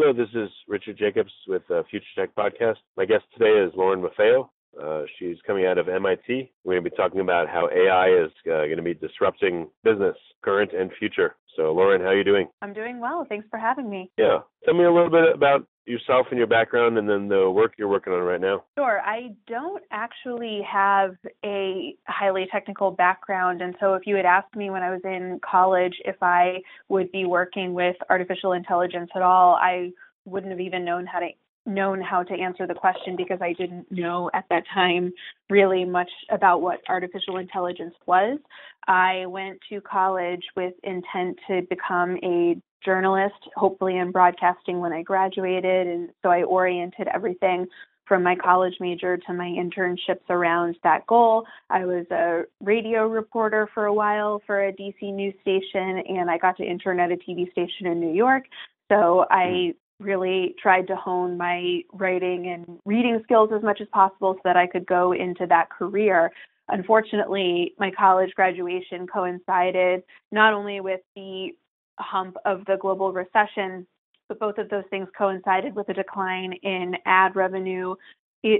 Hello, this is Richard Jacobs with uh, Future Tech Podcast. My guest today is Lauren Maffeo. Uh, she's coming out of MIT. We're going to be talking about how AI is uh, going to be disrupting business, current and future. So, Lauren, how are you doing? I'm doing well. Thanks for having me. Yeah. Tell me a little bit about yourself and your background and then the work you're working on right now. Sure. I don't actually have a highly technical background. And so if you had asked me when I was in college if I would be working with artificial intelligence at all, I wouldn't have even known how to known how to answer the question because I didn't know at that time really much about what artificial intelligence was. I went to college with intent to become a journalist, hopefully in broadcasting when I graduated. And so I oriented everything from my college major to my internships around that goal. I was a radio reporter for a while for a DC news station, and I got to intern at a TV station in New York. So I hmm. Really tried to hone my writing and reading skills as much as possible so that I could go into that career. Unfortunately, my college graduation coincided not only with the hump of the global recession, but both of those things coincided with a decline in ad revenue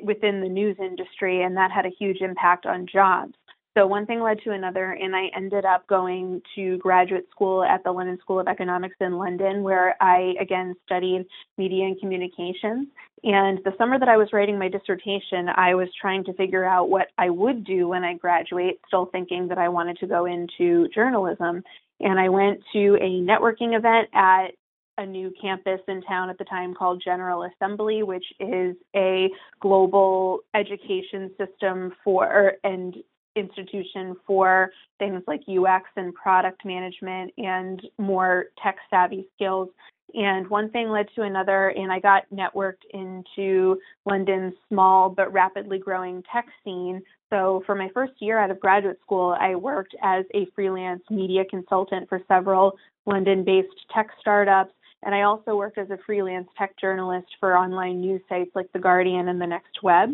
within the news industry, and that had a huge impact on jobs. So one thing led to another, and I ended up going to graduate school at the London School of Economics in London, where I again studied media and communications. And the summer that I was writing my dissertation, I was trying to figure out what I would do when I graduate, still thinking that I wanted to go into journalism. And I went to a networking event at a new campus in town at the time called General Assembly, which is a global education system for and institution for things like UX and product management and more tech savvy skills. And one thing led to another, and I got networked into London's small but rapidly growing tech scene. So, for my first year out of graduate school, I worked as a freelance media consultant for several London based tech startups. And I also worked as a freelance tech journalist for online news sites like The Guardian and The Next Web.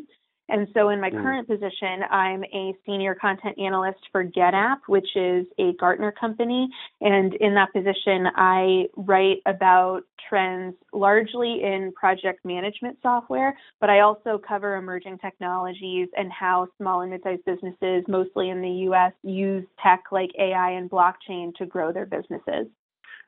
And so in my mm. current position, I'm a senior content analyst for GetApp, which is a Gartner company. And in that position, I write about trends largely in project management software, but I also cover emerging technologies and how small and mid-sized businesses, mostly in the US, use tech like AI and blockchain to grow their businesses.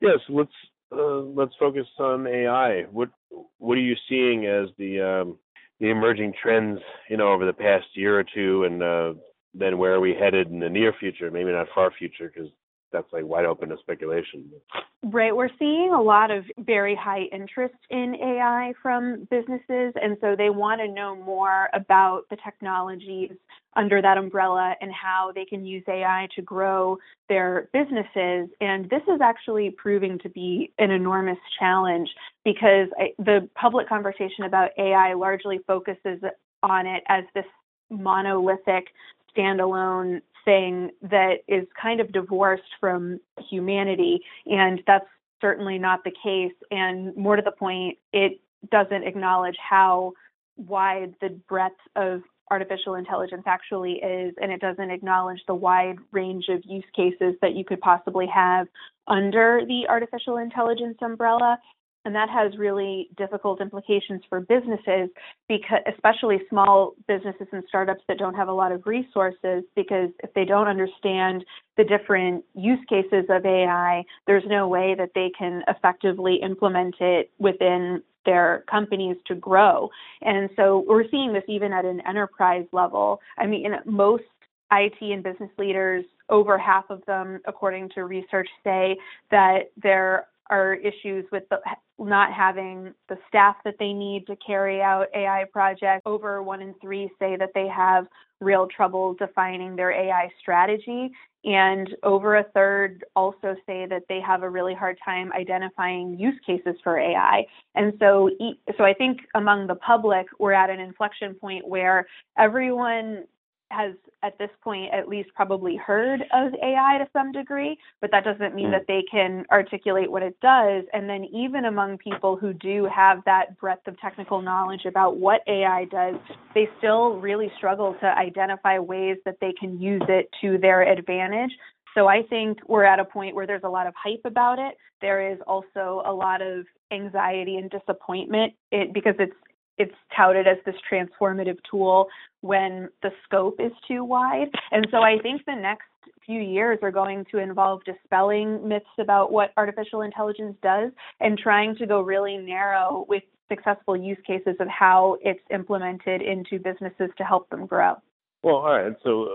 Yes, let's uh, let's focus on AI. What what are you seeing as the um, the emerging trends, you know, over the past year or two, and uh, then where are we headed in the near future? Maybe not far future, because that's like wide open to speculation. Right. We're seeing a lot of very high interest in AI from businesses. And so they want to know more about the technologies under that umbrella and how they can use AI to grow their businesses. And this is actually proving to be an enormous challenge because I, the public conversation about AI largely focuses on it as this monolithic standalone thing that is kind of divorced from humanity. And that's certainly not the case. And more to the point, it doesn't acknowledge how wide the breadth of artificial intelligence actually is, and it doesn't acknowledge the wide range of use cases that you could possibly have under the artificial intelligence umbrella. And that has really difficult implications for businesses, because especially small businesses and startups that don't have a lot of resources, because if they don't understand the different use cases of AI, there's no way that they can effectively implement it within their companies to grow. And so we're seeing this even at an enterprise level. I mean, most IT and business leaders, over half of them, according to research, say that there are issues with the, not having the staff that they need to carry out AI projects. Over one in three say that they have real trouble defining their AI strategy. And over a third also say that they have a really hard time identifying use cases for AI. And so, so I think among the public, we're at an inflection point where everyone has at this point at least probably heard of AI to some degree, but that doesn't mean mm. that they can articulate what it does. And then even among people who do have that breadth of technical knowledge about what AI does, they still really struggle to identify ways that they can use it to their advantage. So I think we're at a point where there's a lot of hype about it. There is also a lot of anxiety and disappointment it, because it's it's touted as this transformative tool when the scope is too wide. And so I think the next few years are going to involve dispelling myths about what artificial intelligence does and trying to go really narrow with successful use cases of how it's implemented into businesses to help them grow. Well, all right. So, uh,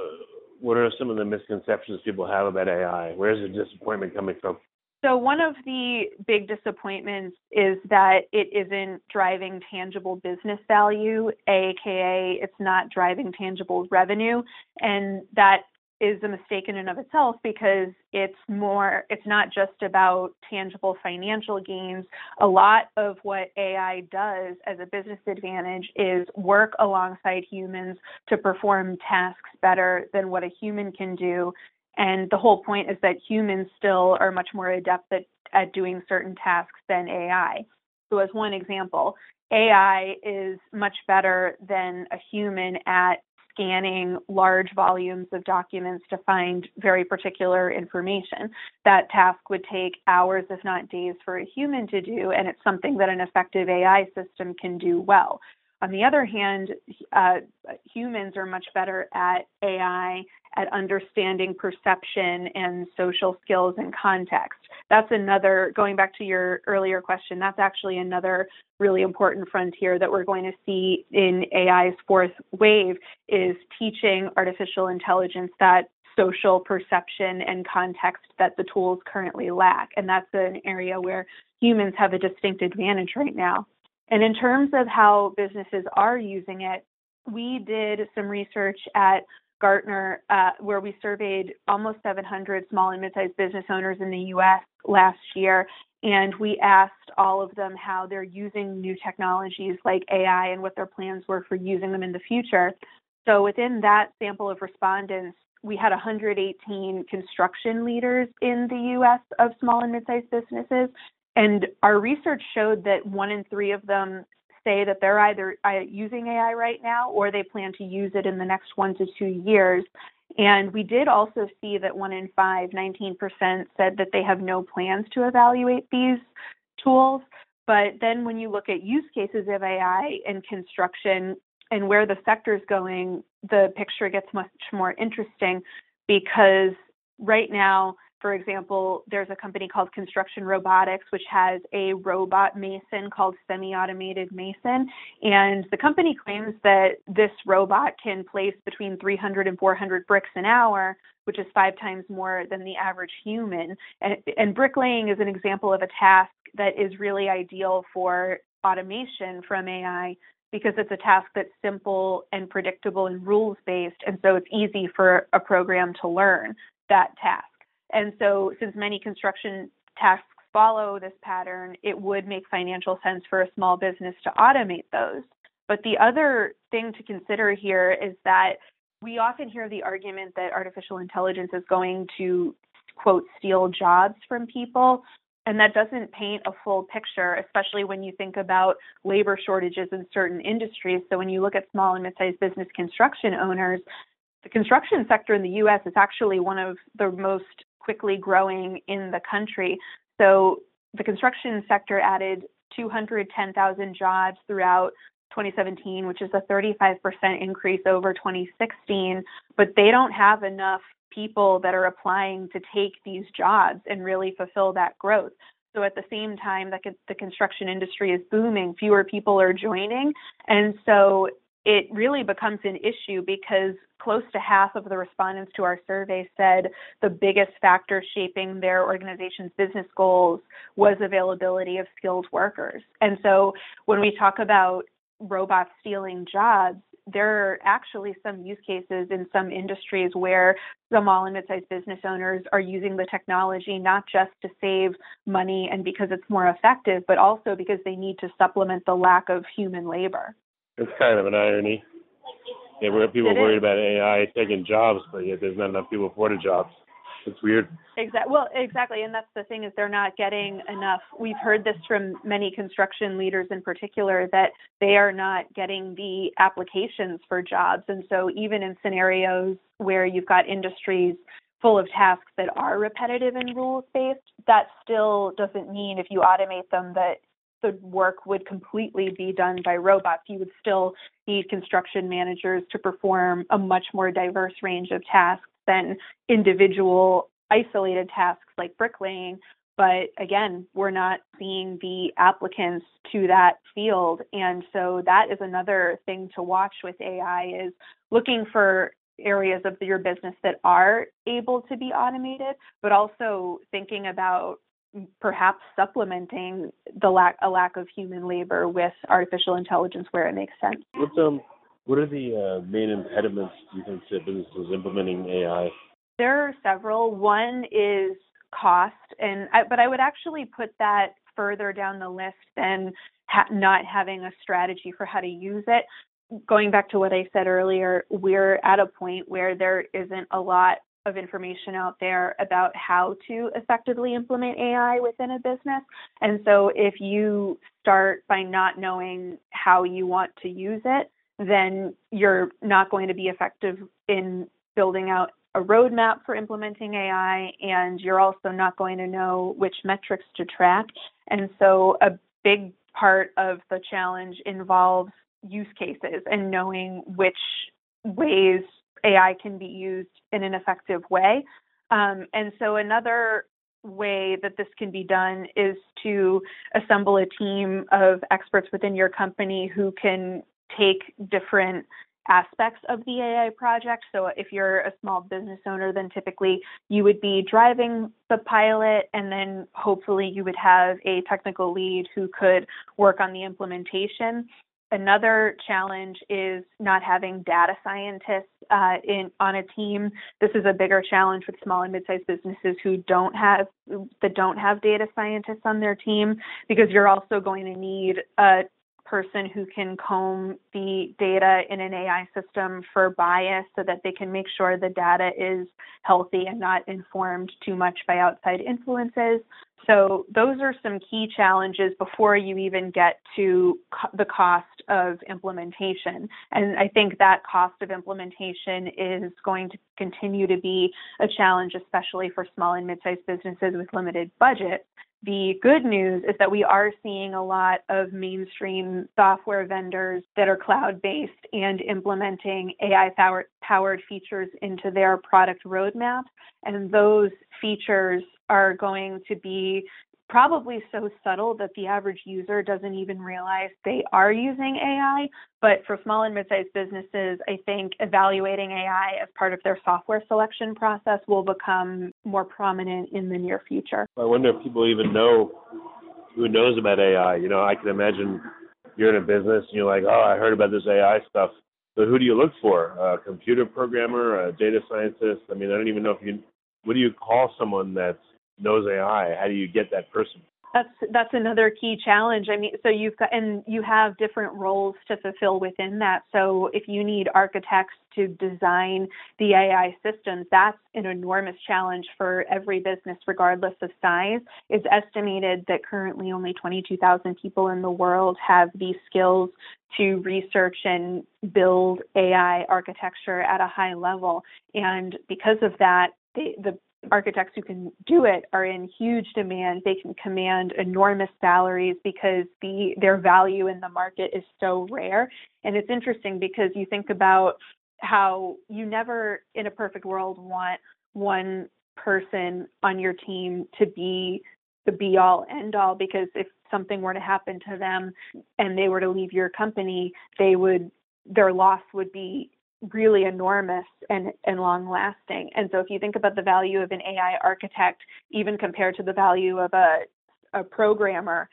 what are some of the misconceptions people have about AI? Where's the disappointment coming from? So, one of the big disappointments is that it isn't driving tangible business value, aka it's not driving tangible revenue. And that is a mistake in and of itself because it's more, it's not just about tangible financial gains. A lot of what AI does as a business advantage is work alongside humans to perform tasks better than what a human can do and the whole point is that humans still are much more adept at, at doing certain tasks than AI. So, as one example, AI is much better than a human at scanning large volumes of documents to find very particular information. That task would take hours, if not days, for a human to do, and it's something that an effective AI system can do well. On the other hand, uh, humans are much better at AI at understanding perception and social skills and context. That's another, going back to your earlier question, that's actually another really important frontier that we're going to see in AI's fourth wave is teaching artificial intelligence that social perception and context that the tools currently lack. And that's an area where humans have a distinct advantage right now. And in terms of how businesses are using it, we did some research at Gartner uh, where we surveyed almost 700 small and mid-sized business owners in the U.S. last year, and we asked all of them how they're using new technologies like AI and what their plans were for using them in the future. So within that sample of respondents, we had 118 construction leaders in the U.S. of small and mid-sized businesses, and our research showed that one in three of them say that they're either uh, using AI right now or they plan to use it in the next one to two years. And we did also see that one in five, 19%, said that they have no plans to evaluate these tools. But then when you look at use cases of AI in construction and where the sector is going, the picture gets much more interesting because right now, for example, there's a company called Construction Robotics, which has a robot mason called Semi Automated Mason. And the company claims that this robot can place between 300 and 400 bricks an hour, which is five times more than the average human. And, and bricklaying is an example of a task that is really ideal for automation from AI because it's a task that's simple and predictable and rules based. And so it's easy for a program to learn that task. And so, since many construction tasks follow this pattern, it would make financial sense for a small business to automate those. But the other thing to consider here is that we often hear the argument that artificial intelligence is going to, quote, steal jobs from people. And that doesn't paint a full picture, especially when you think about labor shortages in certain industries. So, when you look at small and mid sized business construction owners, the construction sector in the US is actually one of the most quickly growing in the country. So the construction sector added 210,000 jobs throughout 2017, which is a 35% increase over 2016, but they don't have enough people that are applying to take these jobs and really fulfill that growth. So at the same time that the construction industry is booming, fewer people are joining. And so it really becomes an issue because close to half of the respondents to our survey said the biggest factor shaping their organization's business goals was availability of skilled workers. And so when we talk about robots stealing jobs, there are actually some use cases in some industries where small and mid-sized business owners are using the technology not just to save money and because it's more effective, but also because they need to supplement the lack of human labor. It's kind of an irony. Yeah, where people worried about AI taking jobs, but yet there's not enough people for the jobs. It's weird. Exactly. Well, exactly, and that's the thing is they're not getting enough. We've heard this from many construction leaders in particular that they are not getting the applications for jobs, and so even in scenarios where you've got industries full of tasks that are repetitive and rules based, that still doesn't mean if you automate them that the work would completely be done by robots. You would still need construction managers to perform a much more diverse range of tasks than individual isolated tasks like bricklaying. But again, we're not seeing the applicants to that field. And so that is another thing to watch with AI is looking for areas of your business that are able to be automated, but also thinking about perhaps supplementing the lack a lack of human labor with artificial intelligence where it makes sense. What's um what are the uh, main impediments do you think to businesses implementing AI? There are several. One is cost, and I, but I would actually put that further down the list than ha- not having a strategy for how to use it. Going back to what I said earlier, we're at a point where there isn't a lot of information out there about how to effectively implement AI within a business. And so if you start by not knowing how you want to use it, then you're not going to be effective in building out a roadmap for implementing AI, and you're also not going to know which metrics to track. And so a big part of the challenge involves use cases and knowing which ways AI can be used in an effective way. Um, and so another way that this can be done is to assemble a team of experts within your company who can take different aspects of the AI project. So if you're a small business owner, then typically you would be driving the pilot and then hopefully you would have a technical lead who could work on the implementation. Another challenge is not having data scientists uh, in on a team. This is a bigger challenge with small and mid-sized businesses who don't have that don't have data scientists on their team because you're also going to need a person who can comb the data in an AI system for bias so that they can make sure the data is healthy and not informed too much by outside influences. So, those are some key challenges before you even get to co- the cost of implementation. And I think that cost of implementation is going to continue to be a challenge, especially for small and mid sized businesses with limited budgets the good news is that we are seeing a lot of mainstream software vendors that are cloud based and implementing AI powered features into their product roadmap. And those features are going to be probably so subtle that the average user doesn't even realize they are using AI. But for small and mid-sized businesses, I think evaluating AI as part of their software selection process will become more prominent in the near future. I wonder if people even know who knows about AI. You know, I can imagine you're in a business and you're like, oh, I heard about this AI stuff. So who do you look for? A computer programmer, a data scientist? I mean, I don't even know if you. What do you call someone that's knows AI? How do you get that person? That's that's another key challenge. I mean, so you've got and you have different roles to fulfill within that. So if you need architects to design the AI systems, that's an enormous challenge for every business, regardless of size. It's estimated that currently only 22,000 people in the world have these skills to research and build AI architecture at a high level. And because of that, the, the architects who can do it are in huge demand. They can command enormous salaries because the their value in the market is so rare. And it's interesting because you think about how you never in a perfect world want one person on your team to be the be all end all because if something were to happen to them and they were to leave your company, they would their loss would be really enormous and, and long lasting. And so if you think about the value of an AI architect, even compared to the value of a, a programmer,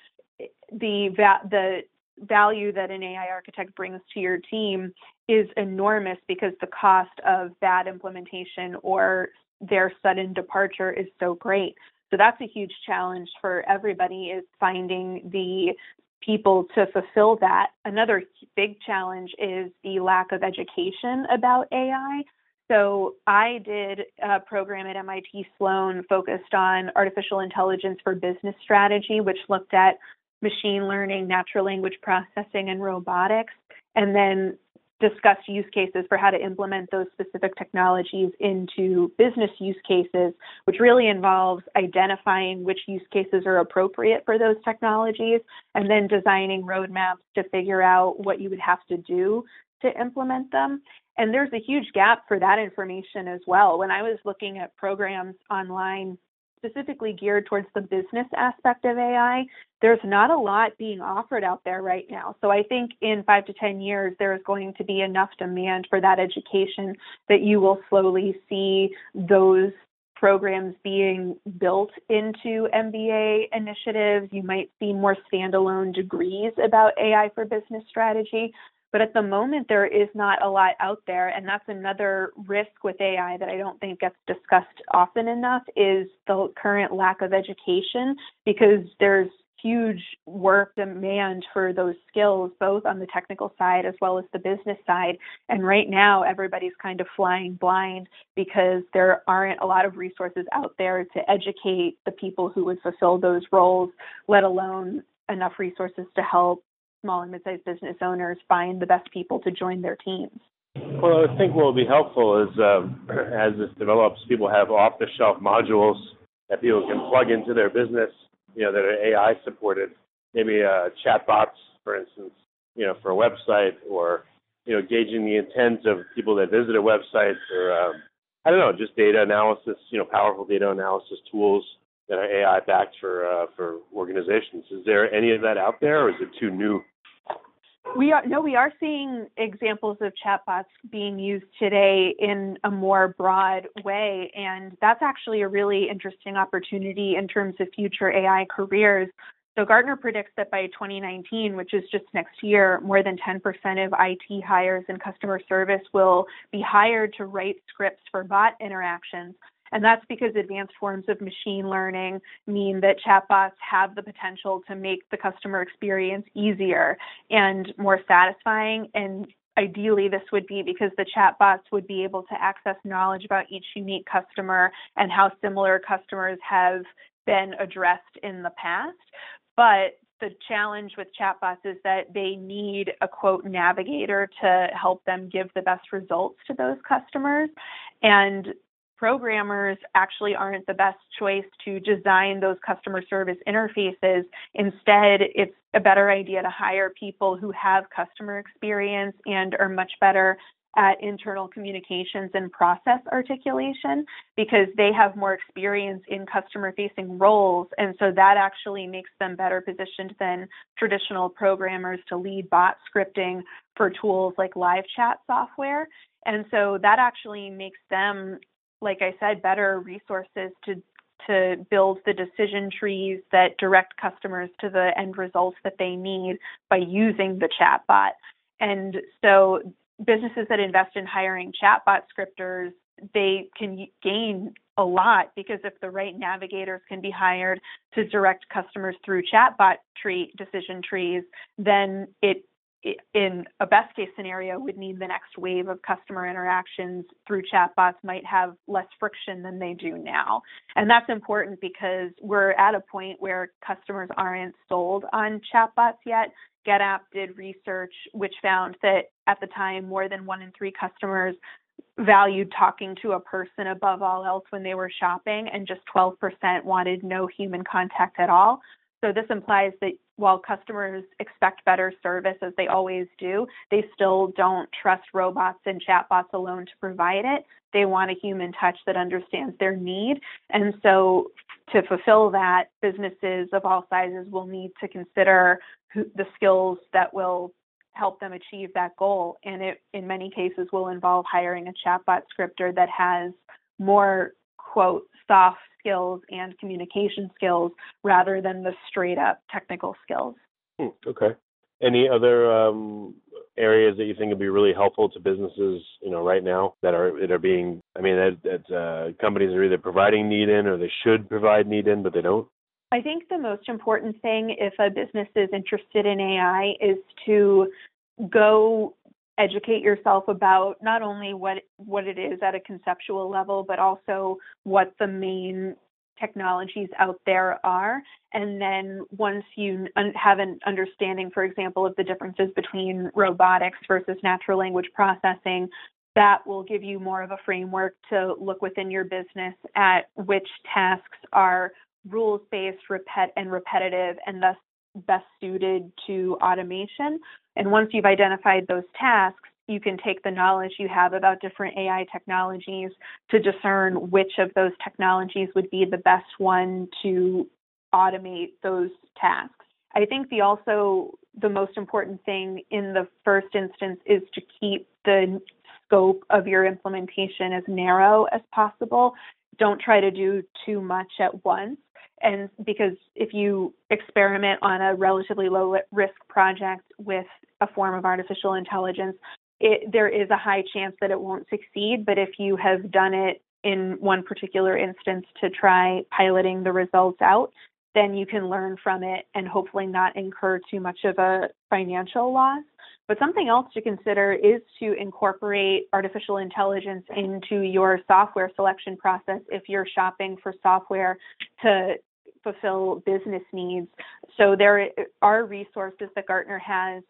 the va- the value that an AI architect brings to your team is enormous because the cost of bad implementation or their sudden departure is so great. So that's a huge challenge for everybody is finding the people to fulfill that. Another big challenge is the lack of education about AI. So I did a program at MIT Sloan focused on artificial intelligence for business strategy, which looked at machine learning, natural language processing, and robotics, and then discussed use cases for how to implement those specific technologies into business use cases, which really involves identifying which use cases are appropriate for those technologies and then designing roadmaps to figure out what you would have to do to implement them. And there's a huge gap for that information as well. When I was looking at programs online specifically geared towards the business aspect of AI, there's not a lot being offered out there right now. So I think in five to 10 years, there is going to be enough demand for that education that you will slowly see those programs being built into MBA initiatives. You might see more standalone degrees about AI for business strategy. But at the moment, there is not a lot out there. And that's another risk with AI that I don't think gets discussed often enough is the current lack of education because there's huge work demand for those skills, both on the technical side as well as the business side. And right now, everybody's kind of flying blind because there aren't a lot of resources out there to educate the people who would fulfill those roles, let alone enough resources to help small and mid-sized business owners find the best people to join their teams? Well, I think what will be helpful is um, as this develops, people have off-the-shelf modules that people can plug into their business, you know, that are AI supported. Maybe uh, chatbots, for instance, you know, for a website, or you know, gauging the intent of people that visit a website, or um, I don't know, just data analysis, you know, powerful data analysis tools that are AI backed for uh, for organizations. Is there any of that out there, or is it too new? We are no, we are seeing examples of chatbots being used today in a more broad way, and that's actually a really interesting opportunity in terms of future AI careers. So Gartner predicts that by 2019, which is just next year, more than 10% of IT hires in customer service will be hired to write scripts for bot interactions. And that's because advanced forms of machine learning mean that chatbots have the potential to make the customer experience easier and more satisfying. And ideally, this would be because the chatbots would be able to access knowledge about each unique customer and how similar customers have been addressed in the past. But the challenge with chatbots is that they need a quote navigator to help them give the best results to those customers. And programmers actually aren't the best choice to design those customer service interfaces. Instead, it's a better idea to hire people who have customer experience and are much better at internal communications and process articulation because they have more experience in customer facing roles. And so that actually makes them better positioned than traditional programmers to lead bot scripting for tools like live chat software. And so that actually makes them like I said, better resources to to build the decision trees that direct customers to the end results that they need by using the chatbot. And so businesses that invest in hiring chatbot scripters, they can gain a lot because if the right navigators can be hired to direct customers through chatbot tree decision trees, then it in a best case scenario would mean the next wave of customer interactions through chatbots might have less friction than they do now. And that's important because we're at a point where customers aren't sold on chatbots yet. GetApp did research which found that at the time more than one in three customers valued talking to a person above all else when they were shopping and just 12% wanted no human contact at all. So this implies that while customers expect better service as they always do, they still don't trust robots and chatbots alone to provide it. They want a human touch that understands their need. And so to fulfill that, businesses of all sizes will need to consider the skills that will help them achieve that goal. And it, in many cases, will involve hiring a chatbot scripter that has more, quote, soft skills and communication skills rather than the straight up technical skills. Hmm, okay. Any other um, areas that you think would be really helpful to businesses, you know, right now that are that are being, I mean, that, that uh, companies are either providing need in or they should provide need in, but they don't? I think the most important thing if a business is interested in AI is to go educate yourself about not only what what it is at a conceptual level, but also what the main technologies out there are. And then once you un- have an understanding, for example, of the differences between robotics versus natural language processing, that will give you more of a framework to look within your business at which tasks are rules based repet- and repetitive and thus best suited to automation. And once you've identified those tasks, you can take the knowledge you have about different AI technologies to discern which of those technologies would be the best one to automate those tasks. I think the also the most important thing in the first instance is to keep the scope of your implementation as narrow as possible. Don't try to do too much at once. And because if you experiment on a relatively low risk project with a form of artificial intelligence, it, there is a high chance that it won't succeed. But if you have done it in one particular instance to try piloting the results out, then you can learn from it and hopefully not incur too much of a financial loss. But something else to consider is to incorporate artificial intelligence into your software selection process if you're shopping for software to fulfill business needs. So there are resources that Gartner has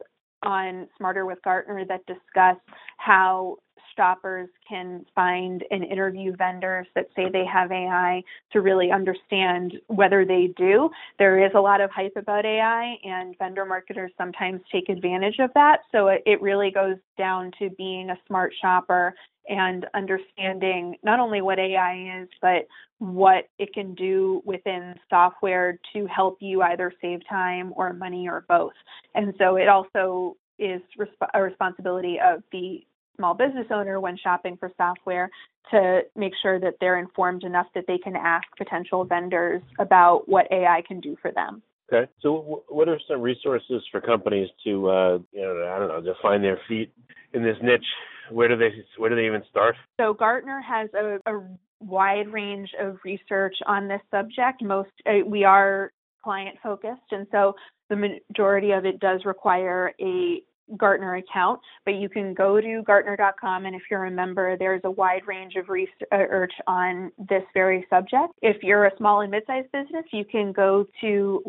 on Smarter with Gartner that discuss how shoppers can find and interview vendors that say they have AI to really understand whether they do. There is a lot of hype about AI, and vendor marketers sometimes take advantage of that. So it, it really goes down to being a smart shopper and understanding not only what AI is, but what it can do within software to help you either save time or money or both. And so it also is resp- a responsibility of the small business owner when shopping for software to make sure that they're informed enough that they can ask potential vendors about what AI can do for them. Okay. So, what are some resources for companies to, uh, you know, I don't know, to find their feet in this niche? Where do they where do they even start? So, Gartner has a, a wide range of research on this subject. Most uh, we are client focused, and so the majority of it does require a Gartner account, but you can go to Gartner.com, and if you're a member, there's a wide range of research on this very subject. If you're a small and mid-sized business, you can go to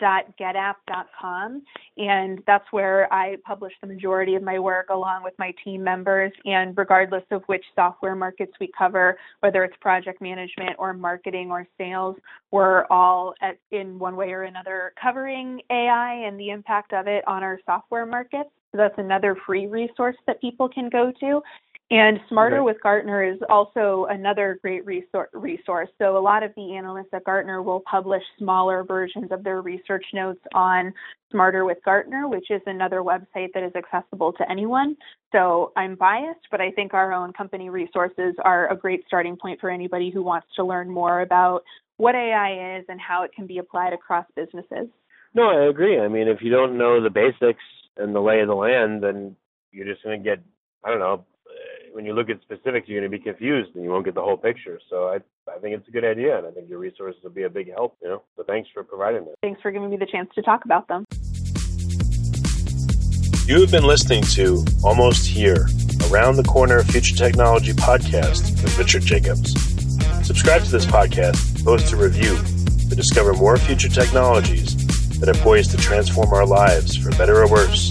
lab.getapp.com, and that's where I publish the majority of my work along with my team members. And regardless of which software markets we cover, whether it's project management or marketing or sales, we're all at, in one way or another covering AI and the impact of it on our software markets. So that's another free resource that people can go to. And Smarter okay. with Gartner is also another great resource. So a lot of the analysts at Gartner will publish smaller versions of their research notes on Smarter with Gartner, which is another website that is accessible to anyone. So I'm biased, but I think our own company resources are a great starting point for anybody who wants to learn more about what AI is and how it can be applied across businesses. No, I agree. I mean, if you don't know the basics and the lay of the land, then you're just going to get, I don't know, when you look at specifics, you're going to be confused and you won't get the whole picture. So I, I think it's a good idea, and I think your resources will be a big help. You know, so thanks for providing that. Thanks for giving me the chance to talk about them. You have been listening to Almost Here, Around the Corner Future Technology podcast with Richard Jacobs. Subscribe to this podcast, post a review to discover more future technologies that are poised to transform our lives for better or worse,